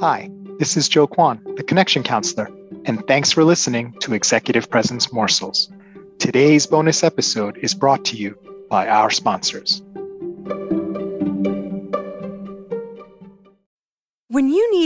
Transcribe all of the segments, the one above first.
Hi, this is Joe Kwan, the Connection Counselor, and thanks for listening to Executive Presence Morsels. Today's bonus episode is brought to you by our sponsors.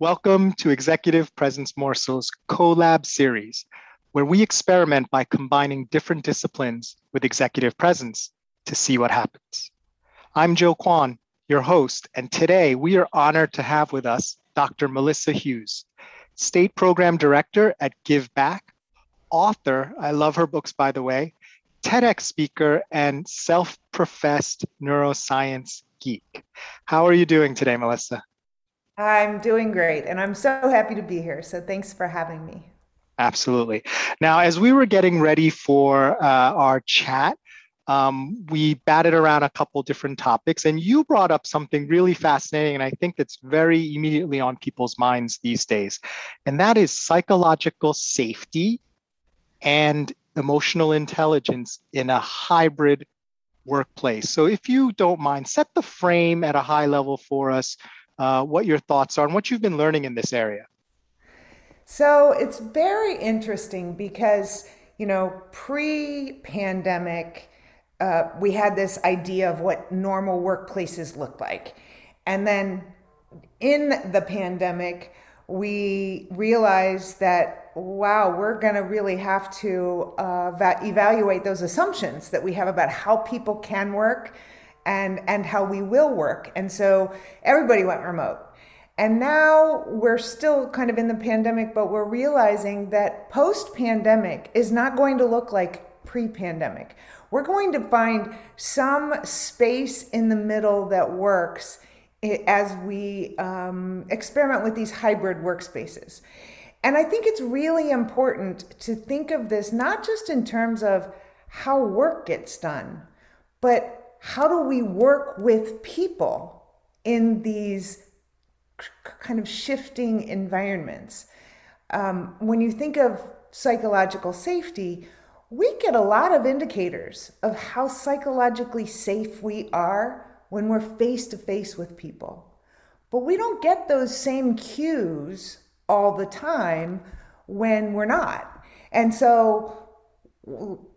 Welcome to Executive Presence Morsels Collab series, where we experiment by combining different disciplines with executive presence to see what happens. I'm Joe Kwan, your host, and today we are honored to have with us Dr. Melissa Hughes, State Program Director at Give Back, author, I love her books by the way, TEDx speaker, and self professed neuroscience geek. How are you doing today, Melissa? I'm doing great, and I'm so happy to be here. So thanks for having me. Absolutely. Now, as we were getting ready for uh, our chat, um, we batted around a couple different topics, and you brought up something really fascinating, and I think that's very immediately on people's minds these days, and that is psychological safety and emotional intelligence in a hybrid workplace. So, if you don't mind, set the frame at a high level for us uh, what your thoughts are and what you've been learning in this area. So it's very interesting because, you know, pre pandemic, uh, we had this idea of what normal workplaces look like. And then in the pandemic, we realized that, wow, we're going to really have to uh, evaluate those assumptions that we have about how people can work and and how we will work. And so everybody went remote. And now we're still kind of in the pandemic, but we're realizing that post pandemic is not going to look like pre pandemic. We're going to find some space in the middle that works as we um, experiment with these hybrid workspaces. And I think it's really important to think of this not just in terms of how work gets done, but how do we work with people in these kind of shifting environments? Um, when you think of psychological safety, we get a lot of indicators of how psychologically safe we are when we're face to face with people. But we don't get those same cues all the time when we're not. And so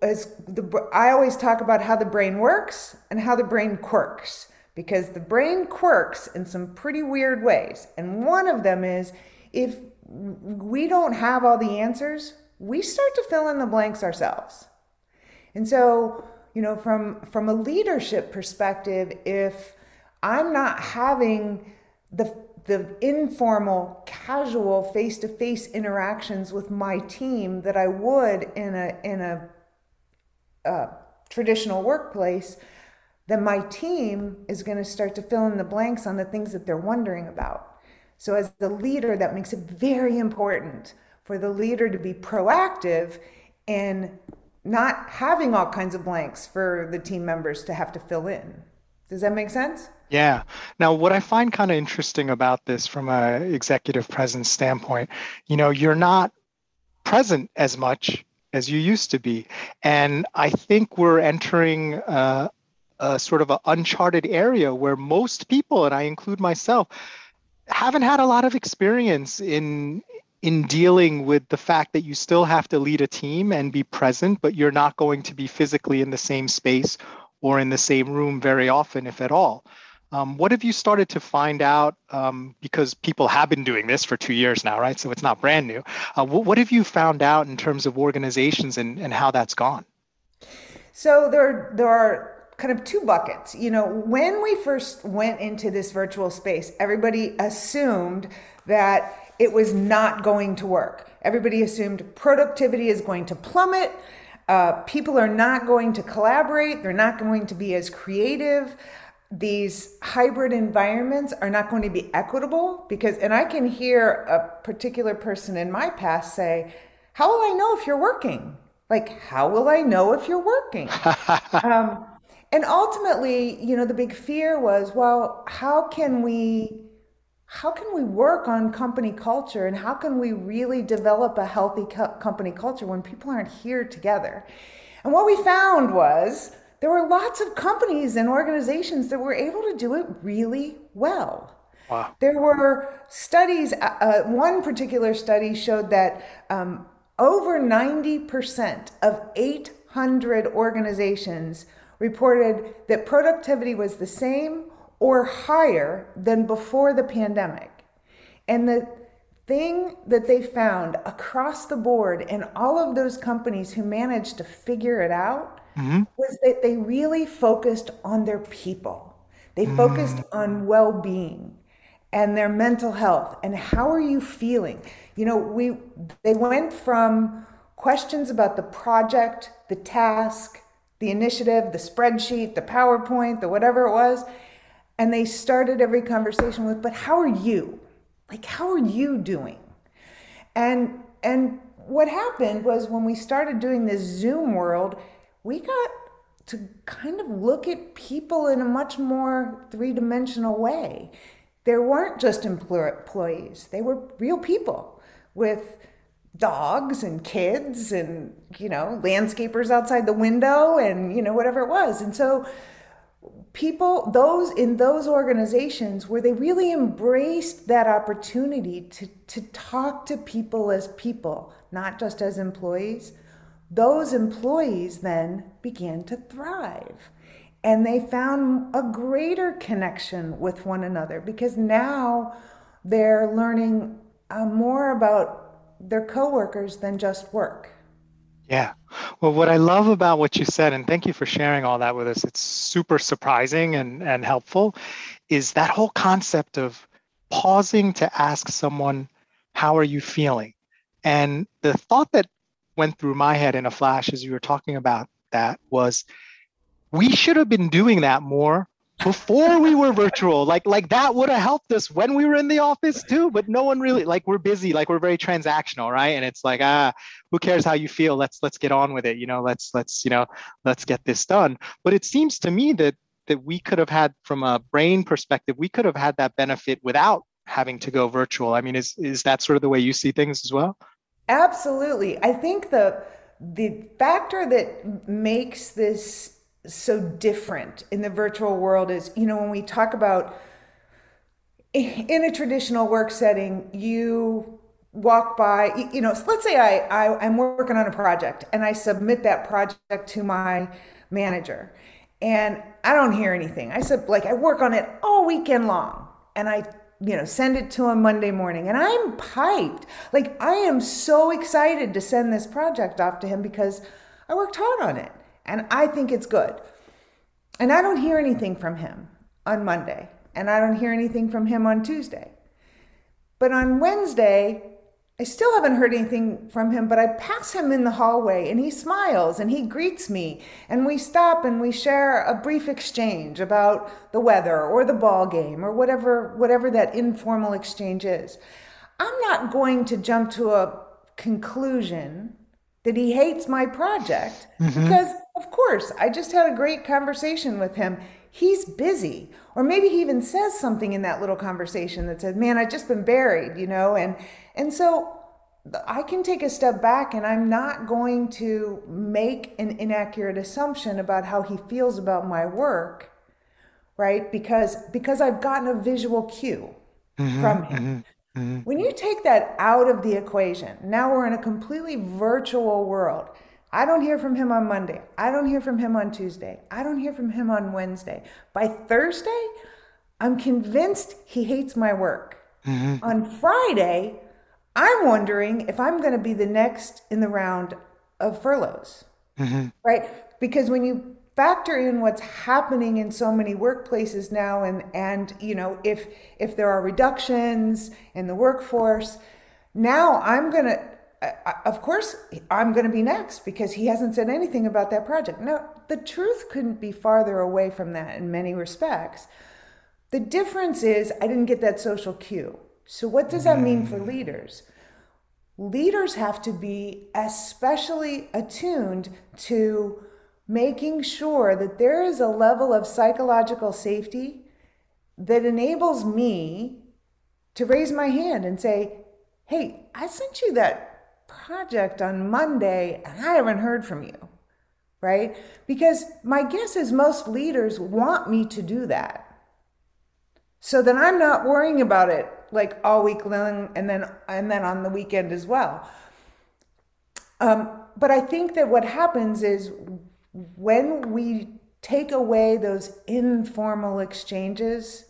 as the I always talk about how the brain works and how the brain quirks because the brain quirks in some pretty weird ways. And one of them is if we don't have all the answers, we start to fill in the blanks ourselves. And so, you know, from from a leadership perspective, if I'm not having the the informal, casual, face-to-face interactions with my team that I would in a in a, a traditional workplace, then my team is going to start to fill in the blanks on the things that they're wondering about. So, as the leader, that makes it very important for the leader to be proactive in not having all kinds of blanks for the team members to have to fill in. Does that make sense? Yeah. Now, what I find kind of interesting about this from a executive presence standpoint, you know, you're not present as much as you used to be, and I think we're entering uh, a sort of an uncharted area where most people, and I include myself, haven't had a lot of experience in in dealing with the fact that you still have to lead a team and be present, but you're not going to be physically in the same space or in the same room very often, if at all. Um, what have you started to find out? Um, because people have been doing this for two years now, right? So it's not brand new. Uh, what, what, have you found out in terms of organizations and, and how that's gone? So there, there are kind of two buckets. You know, when we first went into this virtual space, everybody assumed that it was not going to work. Everybody assumed productivity is going to plummet. Uh, people are not going to collaborate. They're not going to be as creative. These hybrid environments are not going to be equitable because and i can hear a particular person in my past say how will i know if you're working? Like how will i know if you're working? Um, and ultimately you know the big fear was well how can we how can we work on company culture and how can we really develop a healthy co- company culture when people aren't here together and what we found was there were lots of companies and organizations that were able to do it really well. Wow. There were studies, uh, uh one particular study showed that um, over 90% of 800 organizations reported that productivity was the same or higher than before the pandemic. And the thing that they found across the board in all of those companies who managed to figure it out mm-hmm. was that they really focused on their people. They focused mm. on well being and their mental health and how are you feeling. You know, we they went from questions about the project, the task, the initiative, the spreadsheet, the PowerPoint, the whatever it was, and they started every conversation with, "But how are you? Like how are you doing?" And and what happened was when we started doing this Zoom world, we got to kind of look at people in a much more three dimensional way. There weren't just employees, they were real people with dogs and kids and, you know, landscapers outside the window and, you know, whatever it was. And so, people those in those organizations where they really embraced that opportunity to to talk to people as people not just as employees those employees then began to thrive. And they found a greater connection with one another because now they're learning uh, more about their coworkers than just work. Yeah. Well, what I love about what you said, and thank you for sharing all that with us, it's super surprising and, and helpful, is that whole concept of pausing to ask someone, How are you feeling? And the thought that went through my head in a flash as you were talking about that was we should have been doing that more before we were virtual like like that would have helped us when we were in the office too but no one really like we're busy like we're very transactional right? And it's like ah who cares how you feel? Let's let's get on with it you know let's let's you know let's get this done. But it seems to me that that we could have had from a brain perspective we could have had that benefit without having to go virtual. I mean is is that sort of the way you see things as well? Absolutely. I think the the factor that makes this so different in the virtual world is, you know, when we talk about in a traditional work setting, you walk by, you know, let's say I, I I'm working on a project and I submit that project to my manager and I don't hear anything. I said like I work on it all weekend long and I you know, send it to him Monday morning. And I'm piped. Like, I am so excited to send this project off to him because I worked hard on it and I think it's good. And I don't hear anything from him on Monday, and I don't hear anything from him on Tuesday. But on Wednesday, I still haven't heard anything from him, but I pass him in the hallway and he smiles and he greets me. And we stop and we share a brief exchange about the weather or the ball game or whatever, whatever that informal exchange is. I'm not going to jump to a conclusion that he hates my project mm-hmm. because, of course, I just had a great conversation with him. He's busy. Or maybe he even says something in that little conversation that says, Man, I've just been buried, you know, and and so I can take a step back and I'm not going to make an inaccurate assumption about how he feels about my work, right? Because because I've gotten a visual cue mm-hmm, from him. Mm-hmm, mm-hmm. When you take that out of the equation, now we're in a completely virtual world. I don't hear from him on Monday. I don't hear from him on Tuesday. I don't hear from him on Wednesday. By Thursday, I'm convinced he hates my work. Mm-hmm. On Friday, I'm wondering if I'm going to be the next in the round of furloughs, mm-hmm. right? Because when you factor in what's happening in so many workplaces now, and and you know if if there are reductions in the workforce, now I'm going to. Of course, I'm going to be next because he hasn't said anything about that project. Now, the truth couldn't be farther away from that in many respects. The difference is I didn't get that social cue. So, what does that mean for mm. leaders? Leaders have to be especially attuned to making sure that there is a level of psychological safety that enables me to raise my hand and say, Hey, I sent you that project on Monday and I haven't heard from you. Right? Because my guess is most leaders want me to do that. So then I'm not worrying about it like all week long and then and then on the weekend as well. Um, but I think that what happens is when we take away those informal exchanges,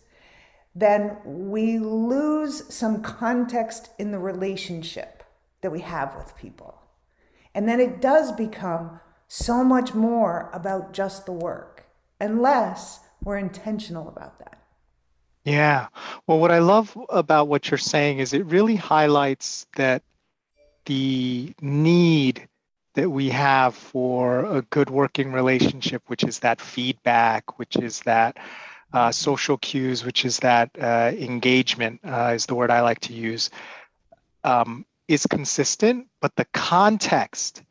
then we lose some context in the relationship that we have with people. And then it does become so much more about just the work, unless we're intentional about that. Yeah. Well, what I love about what you're saying is it really highlights that the need that we have for a good working relationship, which is that feedback, which is that uh, social cues, which is that uh, engagement, uh, is the word I like to use, um, is consistent, but the context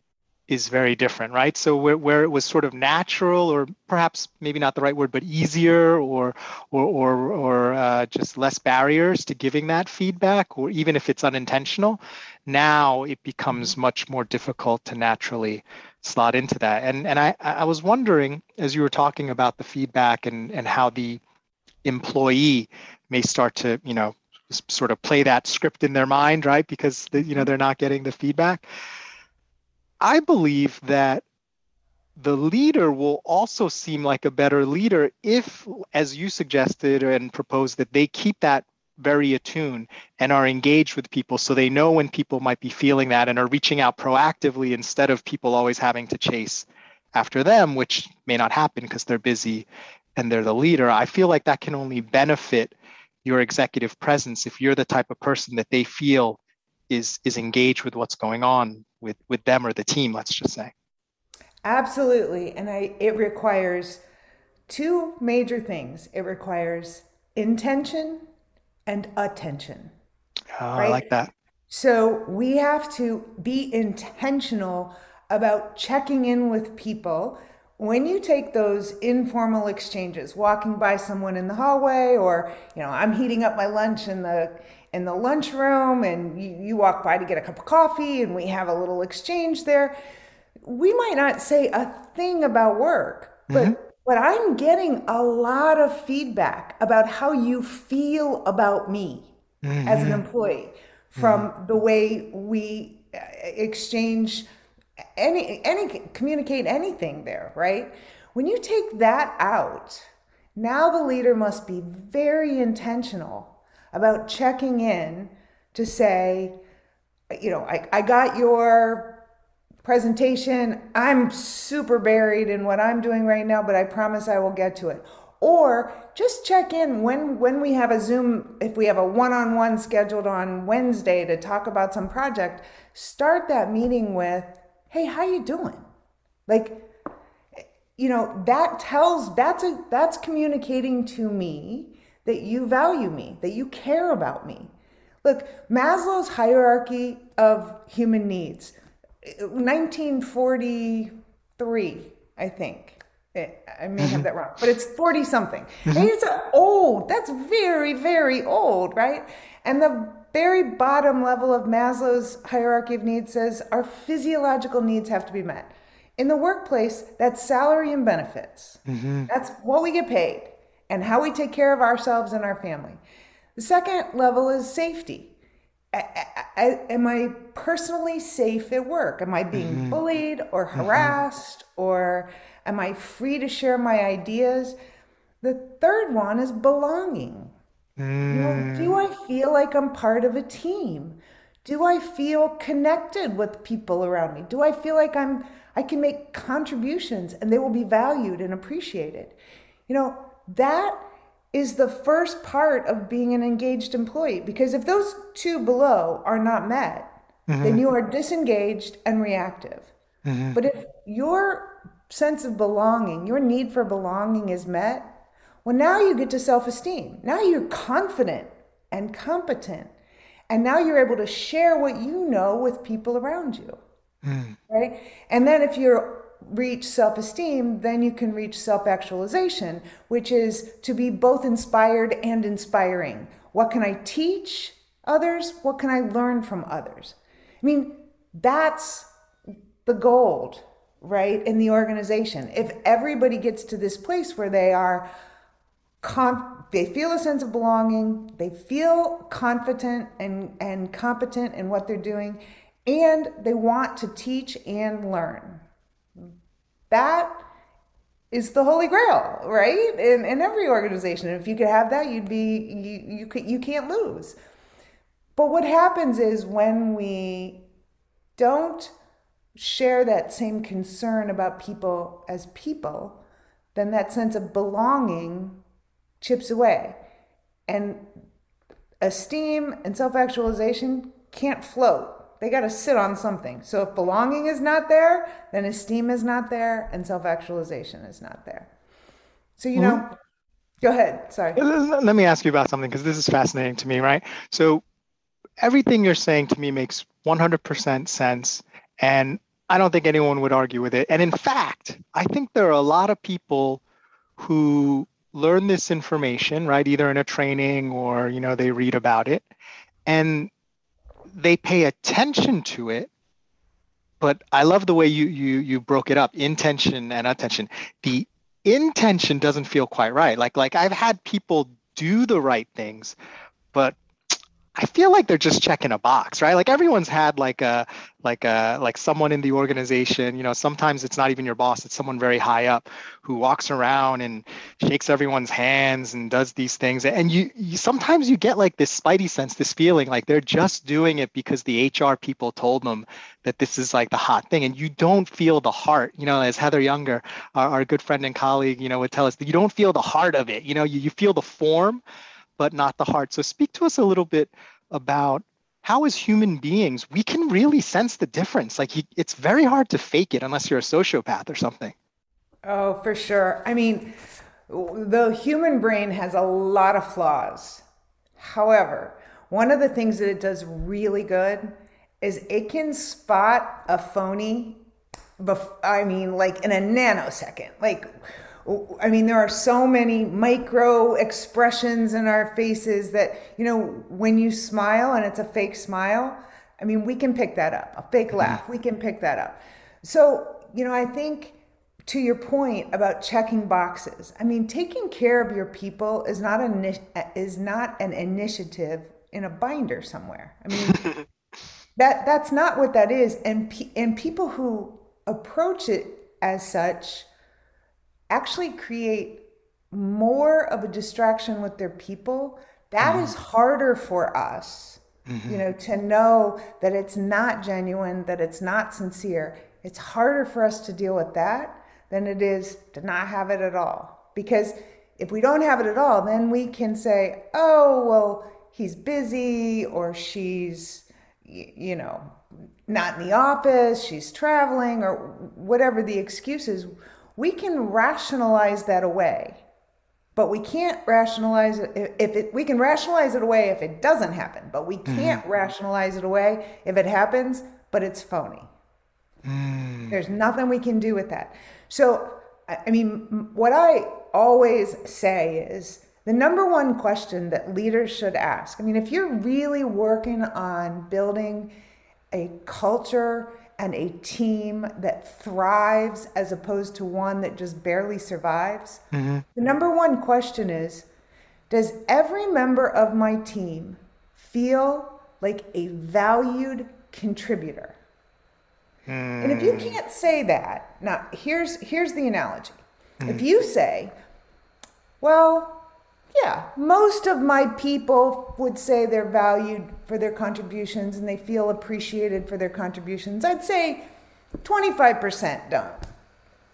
is very different, right? So where, where it was sort of natural, or perhaps maybe not the right word, but easier, or or or, or uh, just less barriers to giving that feedback, or even if it's unintentional, now it becomes mm-hmm. much more difficult to naturally slot into that. And and I I was wondering as you were talking about the feedback and and how the employee may start to you know sort of play that script in their mind, right? Because the, you know they're not getting the feedback I believe that the leader will also seem like a better leader if, as you suggested and proposed, that they keep that very attuned and are engaged with people so they know when people might be feeling that and are reaching out proactively instead of people always having to chase after them, which may not happen because they're busy and they're the leader. I feel like that can only benefit your executive presence if you're the type of person that they feel is is engaged with what's going on with with them or the team let's just say. Absolutely. And i it requires two major things. It requires intention and attention. Oh, right? i like that. So we have to be intentional about checking in with people when you take those informal exchanges walking by someone in the hallway or you know i'm heating up my lunch in the in the lunchroom and you, you walk by to get a cup of coffee and we have a little exchange there we might not say a thing about work but mm-hmm. but i'm getting a lot of feedback about how you feel about me mm-hmm. as an mm-hmm. employee from mm-hmm. the way we uh, exchange any any communicate anything there right when you take that out now the leader must be very intentional about checking in to say, you know, I, I got your presentation. I'm super buried in what I'm doing right now, but I promise I will get to it. Or just check in when when we have a Zoom, if we have a one-on-one scheduled on Wednesday to talk about some project, start that meeting with, "Hey, how you doing?" Like you know, that tells that's a that's communicating to me that you value me, that you care about me. Look, Maslow's hierarchy of human needs, 1943, I think. I may have mm-hmm. that wrong, but it's 40 something. Mm-hmm. It's old. That's very, very old, right? And the very bottom level of Maslow's hierarchy of needs says our physiological needs have to be met. In the workplace, that's salary and benefits. Mm-hmm. That's what we get paid and how we take care of ourselves and our family. The second level is safety. am I personally safe at work? Am I being mm-hmm. bullied or mm-hmm. harassed mm-hmm. or am I free to share my ideas? The third one is belonging. Mm. You know, do mm. I feel like I'm part of a team? Do I feel connected with people around me? Do I feel like I'm I can make contributions and they will be valued and appreciated? You know, that is the first part of being an engaged employee because if those two below are not met, mm-hmm. then you are disengaged and reactive. Mm-hmm. But if you're sense of belonging, your need for belonging is met, well, now you get to self esteem. Now you're confident and competent. And now you're able to share what you know with people around you. Mm. Right? And then if you reach self esteem, then you can reach self actualization, which is to be both inspired and inspiring. What can I teach others? What can I learn from others? I mean, that's the gold, right, in the organization. If everybody gets to this place where they are they feel a sense of belonging, they feel confident and, and competent in what they're doing, and they want to teach and learn. That is the holy grail, right? In, in every organization. If you could have that, you'd be you you could you can't lose. But what happens is when we don't share that same concern about people as people, then that sense of belonging chips away. And esteem and self actualization can't float. They got to sit on something. So if belonging is not there, then esteem is not there and self actualization is not there. So, you know, mm-hmm. go ahead. Sorry. Let me ask you about something because this is fascinating to me, right? So everything you're saying to me makes 100% sense. And I don't think anyone would argue with it. And in fact, I think there are a lot of people who learn this information, right? Either in a training or, you know, they read about it and they pay attention to it. But I love the way you you you broke it up, intention and attention. The intention doesn't feel quite right. Like like I've had people do the right things, but I feel like they're just checking a box, right? Like everyone's had like a like a like someone in the organization, you know, sometimes it's not even your boss, it's someone very high up who walks around and shakes everyone's hands and does these things. And you, you sometimes you get like this spidey sense, this feeling like they're just doing it because the HR people told them that this is like the hot thing and you don't feel the heart, you know, as Heather Younger, our, our good friend and colleague, you know, would tell us that you don't feel the heart of it. You know, you, you feel the form but not the heart. So speak to us a little bit about how as human beings we can really sense the difference. Like it's very hard to fake it unless you're a sociopath or something. Oh for sure. I mean the human brain has a lot of flaws. However one of the things that it does really good is it can spot a phony i mean like in a nanosecond. Like I mean, there are so many micro expressions in our faces that, you know, when you smile and it's a fake smile, I mean, we can pick that up. A fake mm-hmm. laugh, we can pick that up. So, you know, I think to your point about checking boxes, I mean, taking care of your people is not an is not an initiative in a binder somewhere. I mean, that that's not what that is. And and people who approach it as such actually create more of a distraction with their people, That mm. is harder for us. Mm-hmm. You know, to know that it's not genuine, that it's not sincere. It's harder for us to deal with that than it is to not have it at all. Because if we don't have it at all, then we can say, oh, well, he's busy or she's, you know, not in the office, she's traveling, or whatever the excuse is we can rationalize that away but we can't rationalize it if it we can rationalize it away if it doesn't happen but we mm-hmm. can't mm-hmm. rationalize it away if it happens but it's phony mm. there's nothing we can do with that so i mean what i always say is the number one question that leaders should ask i mean if you're really working on building a culture and a team that thrives as opposed to one that just barely survives, mm-hmm. the number one question is Does every member of my team feel like a valued contributor? Mm. And if you hmm. can't say that, now here's here's the analogy. Mm. If you say, well, yeah, most of my people would say they're valued for their contributions and they feel appreciated for their contributions. I'd say 25% don't.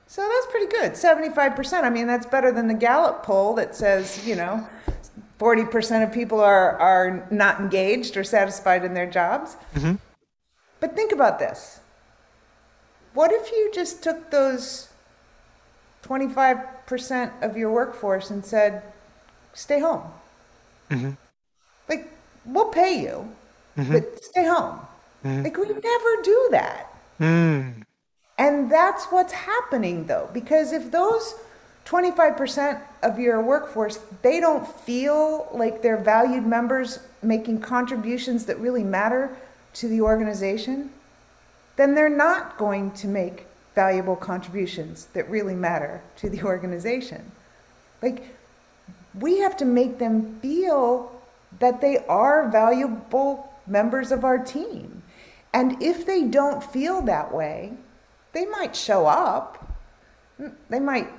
So that's pretty good. 75%. I mean, that's better than the Gallup poll that says, you know, 40% of people are, are not engaged or satisfied in their jobs. Mm-hmm. But think about this. What if you just took those 25% of your workforce and said, stay home. Mm-hmm. Like, we'll pay you, mm-hmm. but stay home. Mm-hmm. Like, we never do that. Mm. And that's what's happening though, because if those 25% of your workforce, they don't feel like they're valued members making contributions that really matter to the organization, then they're not going to make valuable contributions that really matter to the organization. Like, we have to make them feel that they are valuable members of our team. And if they don't feel that way, they might show up. They might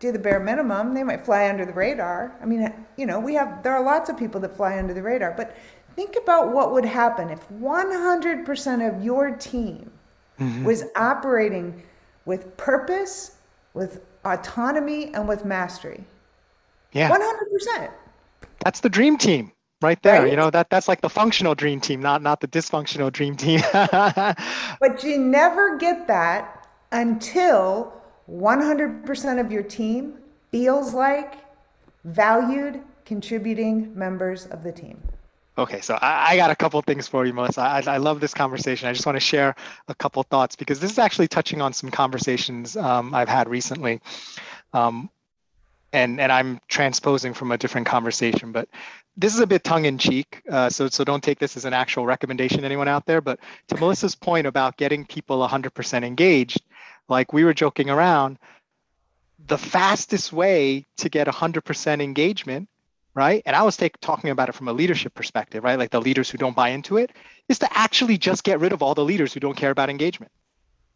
do the bare minimum. They might fly under the radar. I mean, you know, we have, there are lots of people that fly under the radar. But think about what would happen if 100% of your team mm-hmm. was operating with purpose, with autonomy, and with mastery. Yeah. 100%. That's the dream team right there right? you know that that's like the functional dream team not not the dysfunctional dream team but you never get that until 100% of your team feels like valued contributing members of the team Okay, so I, I, got a couple things for you, Melissa. I, I, love this conversation. I just want to share a couple thoughts because this is actually touching on some conversations um, I've had recently. Um, and, and I'm transposing from a different conversation, but this is a bit tongue in cheek. Uh, so, so don't take this as an actual recommendation to anyone out there. But to Melissa's point about getting people 100% engaged, like we were joking around, the fastest way to get 100% engagement right? And I was take, talking about it from a leadership perspective, right? Like the leaders who don't buy into it, is to actually just get rid of all the leaders who don't care about engagement,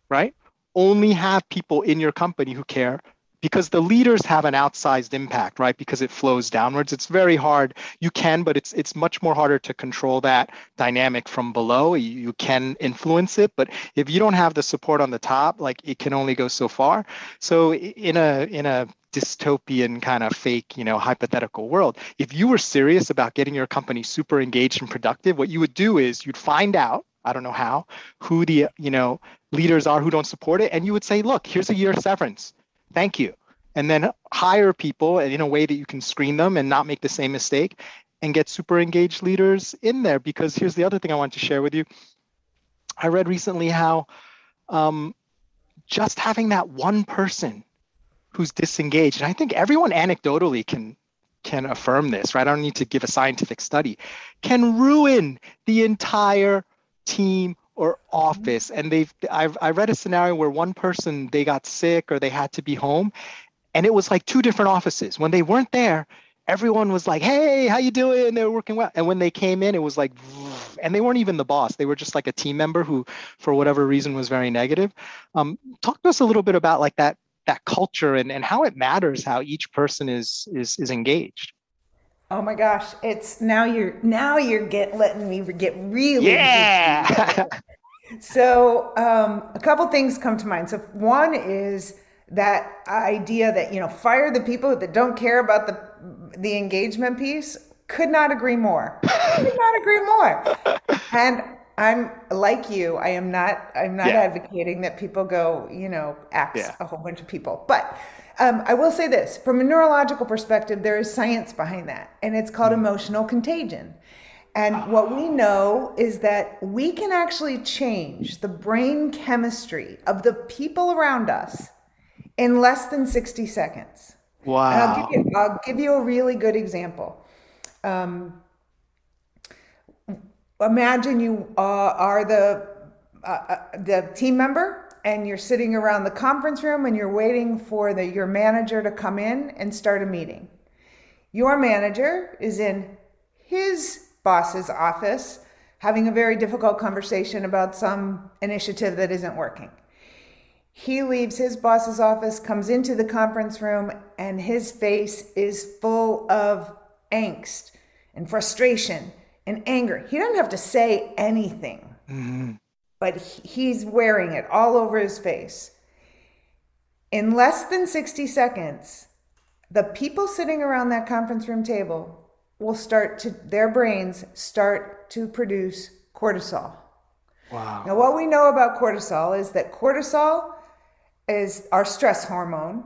right? Only have people in your company who care because the leaders have an outsized impact right? Because it flows downwards. It's very hard. You can but it's it's much more harder to control that dynamic from below. You, can influence it but if you don't have the support on the top like it can only go so far. So in a in a dystopian kind of fake you know hypothetical world if you were serious about getting your company super engaged and productive what you would do is you'd find out I don't know how, who the you know leaders are who don't support it, and you would say, look, here's a year severance thank you. And then hire people in a way that you can screen them and not make the same mistake and get super engaged leaders in there. Because here's the other thing i want to share with you. I read recently how um, just having that one person who's disengaged and i think everyone anecdotally can can affirm this right? I don't need to give a scientific study can ruin the entire team or office and they've I've I read a scenario where one person they got sick or they had to be home and it was like two different offices. When they weren't there everyone was like hey how you doing? They were working well. And when they came in it was like and they weren't even the boss. They were just like a team member who for whatever reason was very negative. Um, talk to us a little bit about like that that culture and, and how it matters how each person is is is engaged Oh my gosh, it's now you're now you're get letting me get really yeah. so um, a couple things come to mind. So one is that idea that you know fire the people that don't care about the the engagement piece. Could not agree more. Could not agree more. And I'm like you. I am not. I'm not yeah. advocating that people go. You know, axe yeah. a whole bunch of people, but um, I will say this from a neurological perspective, there is science behind that, and it's called mm. emotional contagion. And what we know is that we can actually change the brain chemistry of the people around us in less than 60 seconds. Wow. And I'll give you, I'll give you a really good example. Um, imagine you uh, are the, uh, uh, the team member and you're sitting around the conference room and you're waiting for the, your manager to come in and start a meeting. Your manager is in his boss's office having a very difficult conversation about some initiative that isn't working. He leaves his boss's office, comes into the conference room, and his face is full of angst and frustration and anger. He doesn't have to say anything. Mm-hmm but he's wearing it all over his face. In less than 60 seconds, the people sitting around that conference room table will start to, their brains start to produce cortisol. Wow. Now, what we know about cortisol is that cortisol is our stress hormone,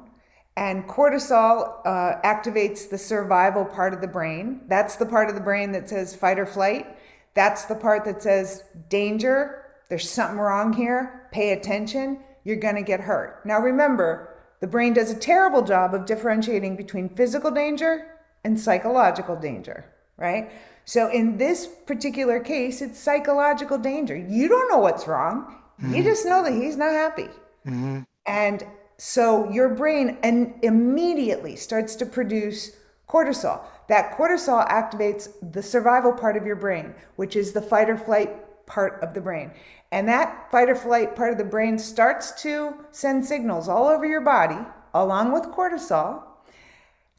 And cortisol uh, activates the survival part of the brain. That's the part of the brain that says fight or flight. That's the part that says danger, there's something wrong here, pay attention, you're going to get hurt. Now remember, the brain does a terrible job of differentiating between physical danger and psychological danger, right? So in this particular case, it's psychological danger. You don't know what's wrong. Mm-hmm. You just know that he's not happy. Mm-hmm. And so your brain and immediately starts to produce cortisol. That cortisol activates the survival part of your brain, which is the fight or flight part of the brain. And that fight or flight part of the brain starts to send signals all over your body, along with cortisol,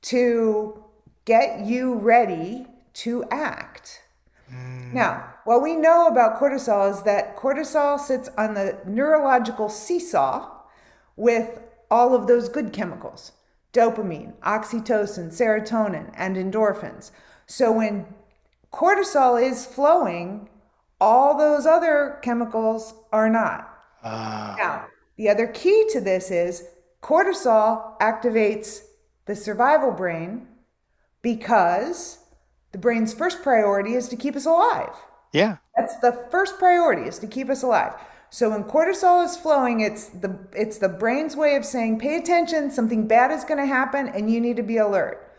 to get you ready to act. Mm. Now, what we know about cortisol is that cortisol sits on the neurological seesaw with all of those good chemicals dopamine, oxytocin, serotonin, and endorphins. So when cortisol is flowing, all those other chemicals are not. Uh. Now, the other key to this is cortisol activates the survival brain because the brain's first priority is to keep us alive. Yeah. That's the first priority is to keep us alive. So when cortisol is flowing, it's the it's the brain's way of saying, pay attention, something bad is going to happen and you need to be alert.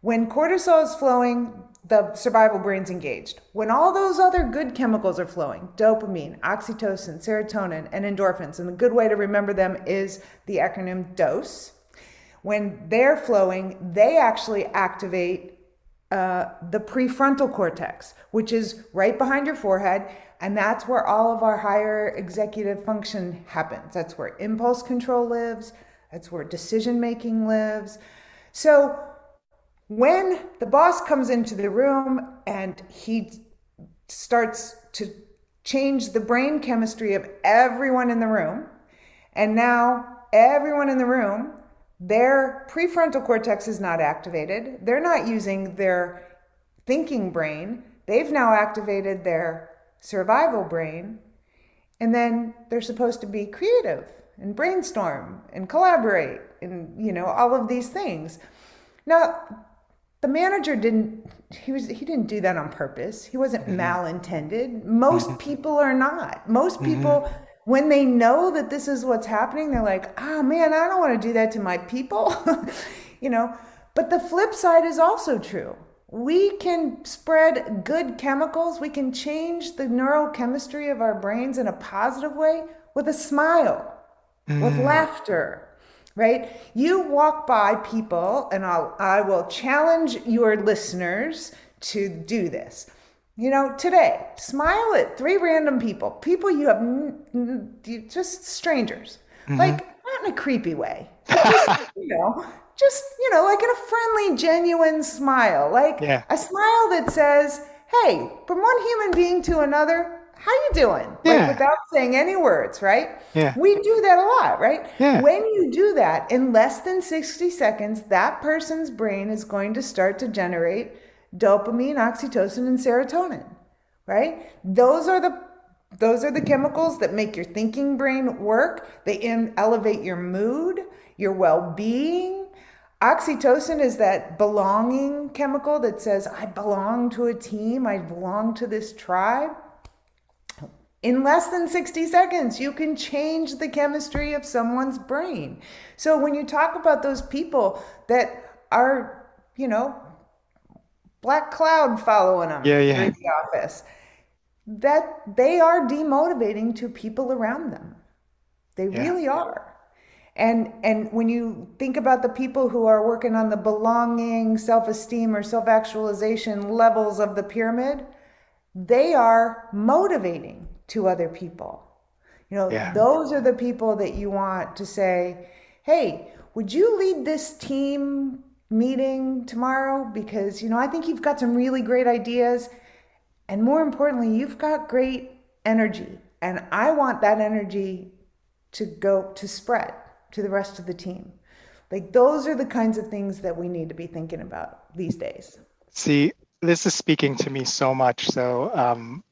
When cortisol is flowing, the survival brain's engaged. When all those other good chemicals are flowing, dopamine, oxytocin, serotonin, and endorphins, and the good way to remember them is the acronym DOSE. When they're flowing, they actually activate uh, the prefrontal cortex, which is right behind your forehead. And that's where all of our higher executive function happens. That's where impulse control lives, that's where decision making lives. So when the boss comes into the room and he starts to change the brain chemistry of everyone in the room, and now everyone in the room their prefrontal cortex is not activated. They're not using their thinking brain. They've now activated their survival brain. And then they're supposed to be creative and brainstorm and collaborate and, you know, all of these things. Now, the manager didn't he was he didn't do that on purpose he wasn't mm-hmm. malintended most mm-hmm. people are not most mm-hmm. people mm-hmm when they know that this is what's happening, they're like, oh man, I don't want to do that to my people. you know, but the flip side is also true. We can spread good chemicals, we can change the neurochemistry of our brains in a positive way with a smile, mm. with laughter, right? You walk by people, and I'll, I will challenge your listeners to do this you know, today, smile at three random people, people you have just strangers, mm-hmm. like not in a creepy way, just, you know, just, you know, like in a friendly, genuine smile, like yeah. a smile that says, hey, from one human being to another, how you doing? Yeah. Like without saying any words, right? Yeah. We do that a lot, right? Yeah. When you do that, in less than 60 seconds, that person's brain is going to start to generate dopamine, oxytocin, and serotonin, right? Those are the those are the chemicals that make your thinking brain work. They elevate your mood, your well-being. Oxytocin is that belonging chemical that says, I belong to a team, I belong to this tribe. In less than 60 seconds, you can change the chemistry of someone's brain. So when you talk about those people that are, you know, black cloud following them yeah, yeah. the office. That they are demotivating to people around them. They yeah. really are. And and when you think about the people who are working on the belonging, self-esteem or self-actualization levels of the pyramid, they are motivating to other people. You know, yeah. those are the people that you want to say, "Hey, would you lead this team meeting tomorrow because, you know, I think you've got some really great ideas. And more importantly, you've got great energy. And I want that energy to go to spread to the rest of the team. Like, those are the kinds of things that we need to be thinking about these days. See, this is speaking to me so much. So, um,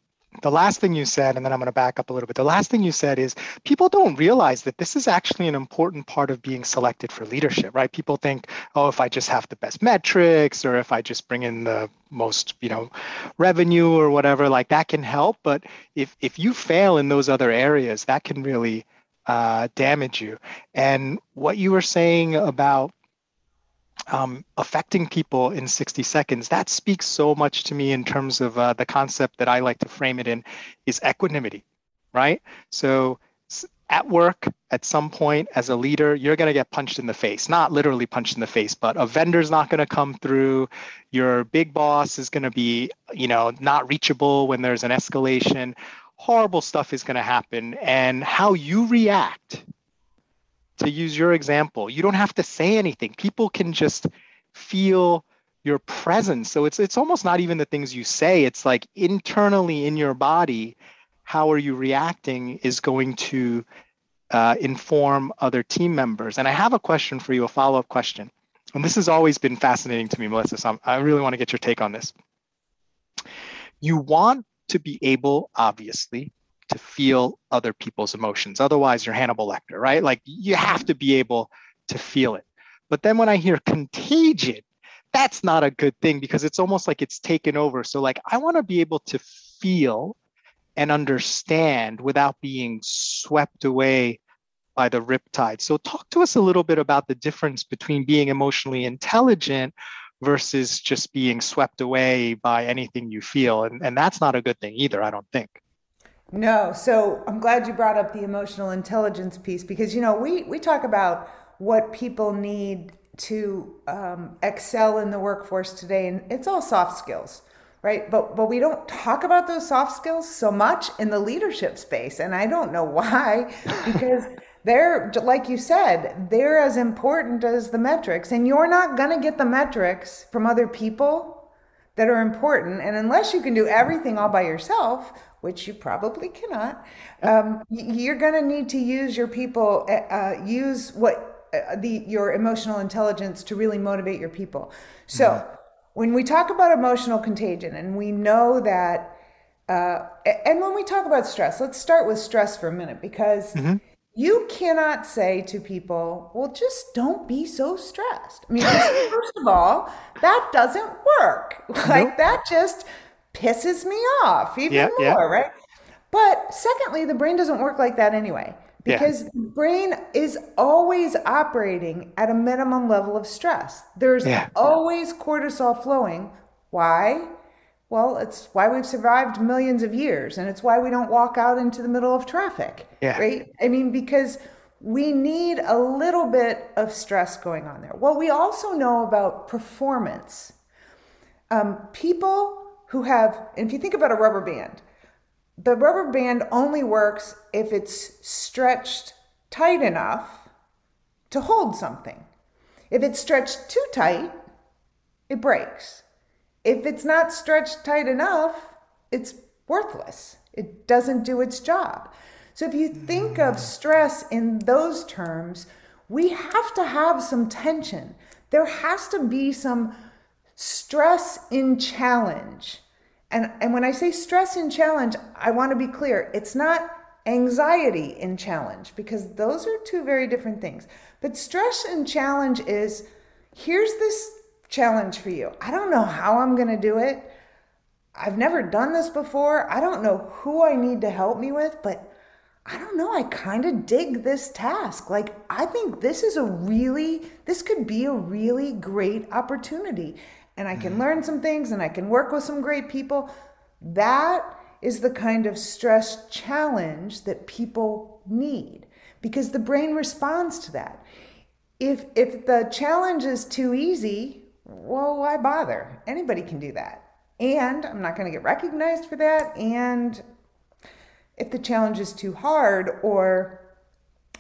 the last thing you said, and then I'm going to back up a little bit. The last thing you said is people don't realize that this is actually an important part of being selected for leadership, right? People think, oh, if I just have the best metrics or if I just bring in the most, you know, revenue or whatever, like that can help. But if if you fail in those other areas, that can really uh, damage you. And what you were saying about um, affecting people in 60 seconds that speaks so much to me in terms of uh, the concept that i like to frame it in is equanimity right? So at work at some point as a leader you're going to get punched in the face not literally punched in the face but a vendor's not going to come through your big boss is going to be you know not reachable when there's an escalation. Horrible stuff is going to happen and how you react to use your example, you don't have to say anything. People can just feel your presence. So it's it's almost not even the things you say. It's like internally in your body, how are you reacting is going to uh, inform other team members. And I have a question for you, a follow up question. And this has always been fascinating to me, Melissa. So I'm, I really want to get your take on this. You want to be able, obviously, to feel other people's emotions. Otherwise, you're Hannibal Lecter, right? Like you have to be able to feel it. But then when I hear contagion, that's not a good thing because it's almost like it's taken over. So, like, I want to be able to feel and understand without being swept away by the riptide. So, talk to us a little bit about the difference between being emotionally intelligent versus just being swept away by anything you feel. And, and that's not a good thing either, I don't think. No. So I'm glad you brought up the emotional intelligence piece because, you know, we, we talk about what people need to um, excel in the workforce today, and it's all soft skills, right? But but we don't talk about those soft skills so much in the leadership space, and I don't know why, because they're like you said, they're as important as the metrics, and you're not gonna get the metrics from other people that are important, and unless you can do everything all by yourself, which you probably cannot, um, you're going to need to use your people, uh, uh, use what uh, the your emotional intelligence to really motivate your people. So mm-hmm. when we talk about emotional contagion, and we know that, uh, and when we talk about stress, let's start with stress for a minute because. Mm-hmm. You cannot say to people, well, just don't be so stressed. I mean, first of all, that doesn't work. Like, nope. that just pisses me off even yeah, more, yeah. right? But secondly, the brain doesn't work like that anyway because yeah. the brain is always operating at a minimum level of stress. There's yeah. always cortisol flowing. Why? Well, it's why we've survived millions of years and it's why we don't walk out into the middle of traffic. Yeah. Right? I mean, because we need a little bit of stress going on there. What we also know about performance um, people who have, if you think about a rubber band, the rubber band only works if it's stretched tight enough to hold something. If it's stretched too tight, it breaks. If it's not stretched tight enough, it's worthless. It doesn't do its job. So if you think of mm. stress in those terms, we have to have some tension. There has to be some stress in challenge. And, and when I say stress in challenge, I want to be clear it's not anxiety in challenge because those are two very different things. But stress and challenge is here's this challenge for you. I don't know how I'm going to do it. I've never done this before. I don't know who I need to help me with, but I don't know. I kind of dig this task. Like, I think this is a really, this could be a really great opportunity and I can mm-hmm. learn some things and I can work with some great people. That is the kind of stress challenge that people need because the brain responds to that. If if the challenge is too easy, well, why bother? Anybody can do that. And I'm not going to get recognized for that. And if the challenge is too hard or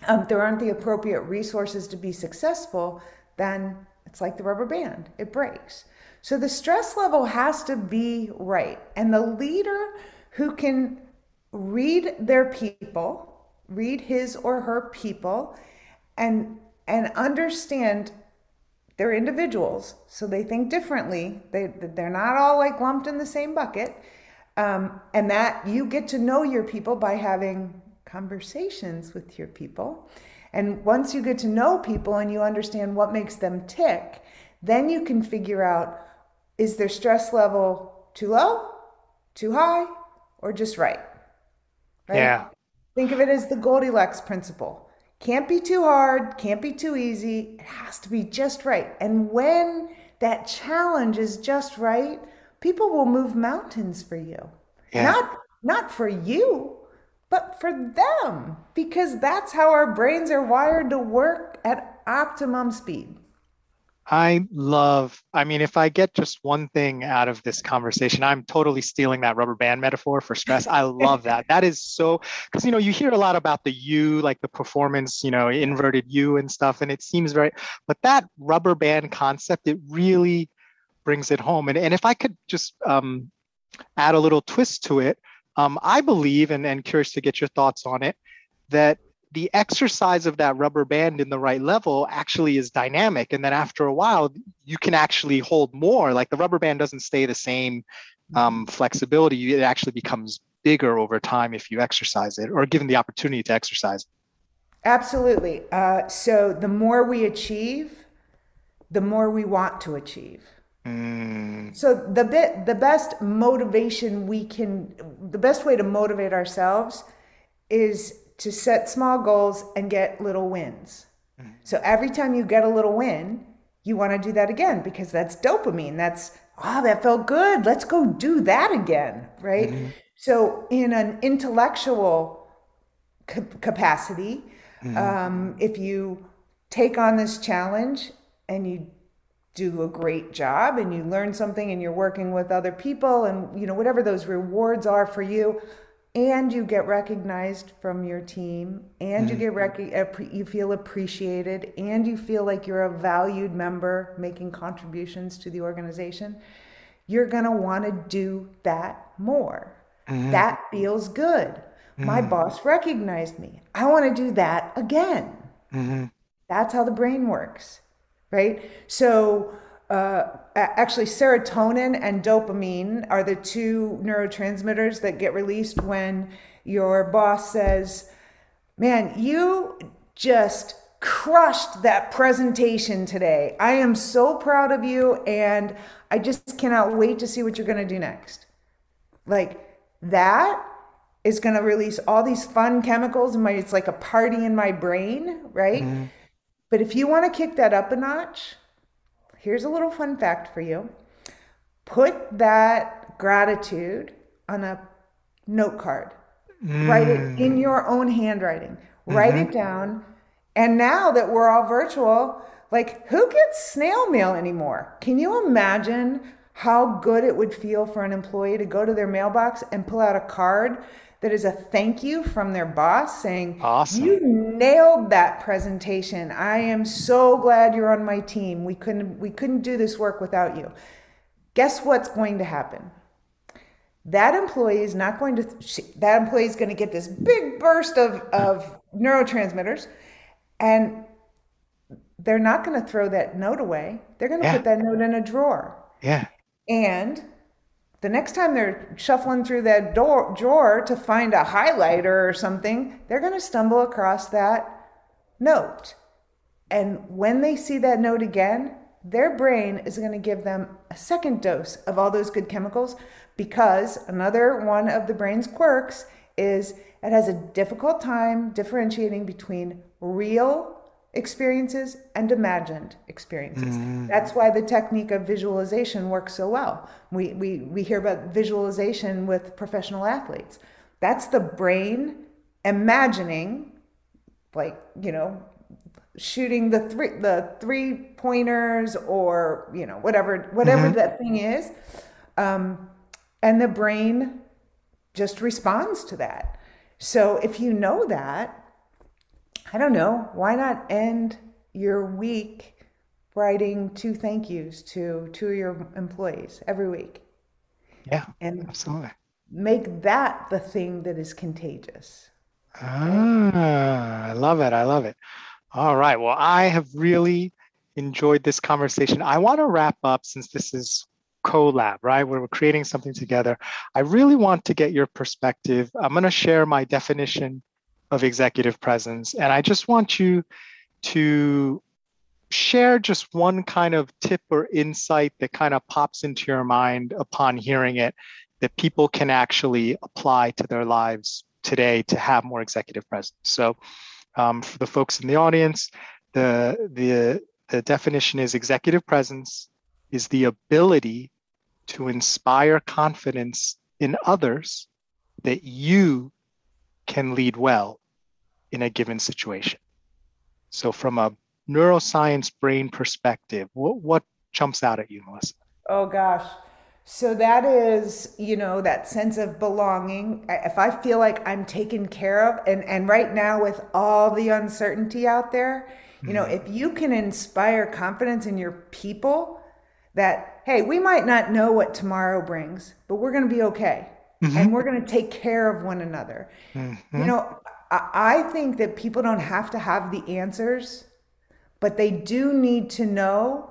um, there aren't the appropriate resources to be successful, then it's like the rubber band, it breaks. So the stress level has to be right. And the leader who can read their people, read his or her people, and and understand they're individuals, so they think differently. They they're not all like lumped in the same bucket. Um, and that you get to know your people by having conversations with your people. And once you get to know people and you understand what makes them tick, then you can figure out is their stress level too low, too high, or just right? right? Yeah. Think of it as the Goldilocks principle. Can't be too hard, can't be too easy. It has to be just right. And when that challenge is just right, people will move mountains for you. Yeah. Not not for you, but for them because that's how our brains are wired to work at optimum speed. I love, I mean, if I get just one thing out of this conversation, I'm totally stealing that rubber band metaphor for stress. I love that. That is so, because, you know, you hear a lot about the U, like the performance, you know, inverted U and stuff, and it seems very, but that rubber band concept, it really brings it home. And, and if I could just um, add a little twist to it, um, I believe, and, and curious to get your thoughts on it, that the exercise of that rubber band in the right level actually is dynamic. And then after a while, you can actually hold more. Like the rubber band doesn't stay the same um, flexibility, it actually becomes bigger over time if you exercise it or given the opportunity to exercise. Absolutely. Uh, so the more we achieve, the more we want to achieve. Mm. So the bit, the best motivation we can, the best way to motivate ourselves is to set small goals and get little wins. Mm-hmm. So every time you get a little win, you want to do that again because that's dopamine. That's, oh, that felt good. Let's go do that again. Right. Mm-hmm. So, in an intellectual capacity, mm-hmm. um, if you take on this challenge and you do a great job and you learn something and you're working with other people and you know whatever those rewards are for you and you get recognized from your team and mm-hmm. you get rec- you feel appreciated and you feel like you're a valued member making contributions to the organization you're going to want to do that more mm-hmm. that feels good mm-hmm. my boss recognized me i want to do that again mm-hmm. that's how the brain works right so uh, actually serotonin and dopamine are the two neurotransmitters that get released when your boss says man you just crushed that presentation today. I am so proud of you and i just cannot wait to see what you're going to do next. Like that is going to release all these fun chemicals in my it's like a party in my brain right? Mm-hmm. but if you want to kick that up a notch here's a little fun fact for you put that gratitude on a note card mm. write it in mm. your own handwriting mm-hmm. write it down and now that we're all virtual like who gets snail mail anymore can you imagine how good it would feel for an employee to go to their mailbox and pull out a card that is a thank you from their boss saying, awesome. You nailed that presentation. I am so glad you're on my team. We couldn't we couldn't do this work without you. Guess what's going to happen? That employee is not going to that employee is going to get this big burst of, of neurotransmitters and they're not going to throw that note away. They're going to yeah. put that note in a drawer. Yeah. And the next time they're shuffling through that door, drawer to find a highlighter or something, they're going to stumble across that note. And when they see that note again, their brain is going to give them a second dose of all those good chemicals because another one of the brain's quirks is it has a difficult time differentiating between real experiences and imagined experiences. Mm. That's why the technique of visualization works so well. We, we, we hear about visualization with professional athletes. That's the brain imagining, like, you know, shooting the three the three pointers or you know whatever whatever mm-hmm. that thing is um, and the brain just responds to that so if you know that I don't know, why not end your week writing two thank yous to two of your employees every week? Yeah, and absolutely. Make that the thing that is contagious. Ah, I love it. I love it. All right. Well, I have really enjoyed this conversation. I want to wrap up since this is collab, right? Where we're creating something together. I really want to get your perspective. I'm going to share my definition of executive presence, and I just want you to share just one kind of tip or insight that kind of pops into your mind upon hearing it that people can actually apply to their lives today to have more executive presence. So, um, for the folks in the audience, the the the definition is executive presence is the ability to inspire confidence in others that you can lead well in a given situation. So, from a neuroscience brain perspective, what, what jumps out at you, Melissa? Oh, gosh. So, that is, you know, that sense of belonging. If I feel like I'm taken care of, and, and right now with all the uncertainty out there, you know, mm-hmm. if you can inspire confidence in your people, that, hey, we might not know what tomorrow brings, but we're going to be okay. Mm-hmm. And we're going to take care of one another. Mm-hmm. You know, I think that people don't have to have the answers, but they do need to know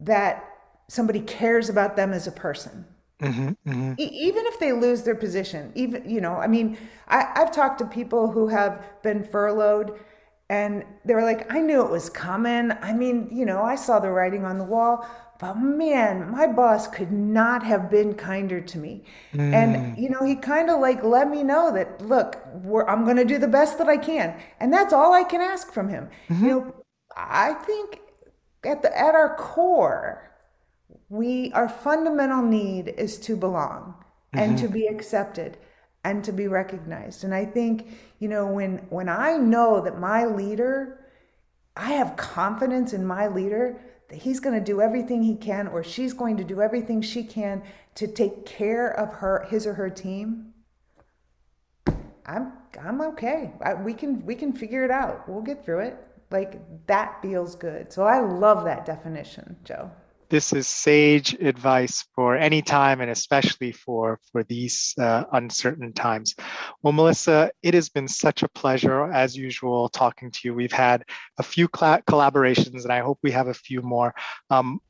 that somebody cares about them as a person. Mm-hmm, mm-hmm. E- even if they lose their position, even, you know, I mean, I, I've talked to people who have been furloughed and they were like, I knew it was coming. I mean, you know, I saw the writing on the wall, but man, my boss could not have been kinder to me. Mm. And, you know, he kind of like let me know that, look, I'm going to do the best that I can. And that's all I can ask from him. Mm-hmm. You know, I think at, the, at our core, we, our fundamental need is to belong mm-hmm. and to be accepted and to be recognized. And I think, you know, when, when I know that my leader, I have confidence in my leader he's going to do everything he can or she's going to do everything she can to take care of her his or her team. I'm i'm okay. I, we can we can figure it out. We'll get through it. Like that feels good. So i love that definition joe this is sage advice for any time and especially for for these uh, uncertain times well melissa it has been such a pleasure as usual talking to you we've had a few cl- collaborations and i hope we have a few more um,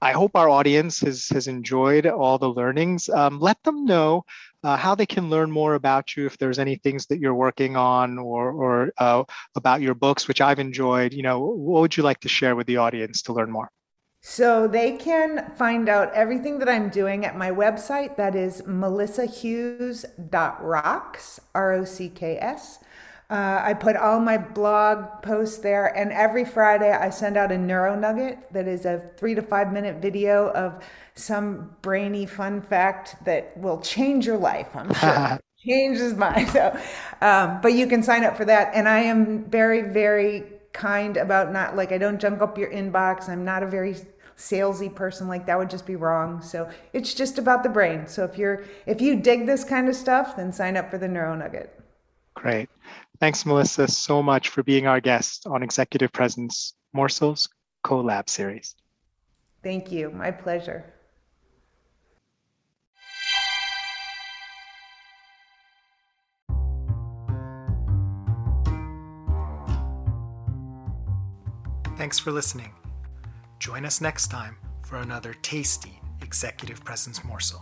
I hope our audience has, has enjoyed all the learnings. Um, let them know uh, how they can learn more about you if there's any things that you're working on or, or uh, about your books, which I've enjoyed. You know, what would you like to share with the audience to learn more? So they can find out everything that I'm doing at my website. That is melissahughes.rocks, R O C K S. Uh, I put all my blog posts there, and every Friday I send out a neuro nugget that is a three to five minute video of some brainy fun fact that will change your life. I'm sure changes mine. So, um, but you can sign up for that, and I am very, very kind about not like I don't junk up your inbox. I'm not a very salesy person like that would just be wrong. So it's just about the brain. So if you're if you dig this kind of stuff, then sign up for the Neuro Nugget. Great. Thanks, Melissa, so much for being our guest on Executive Presence Morsels Collab Series. Thank you. My pleasure. Thanks for listening. Join us next time for another tasty executive presence morsel.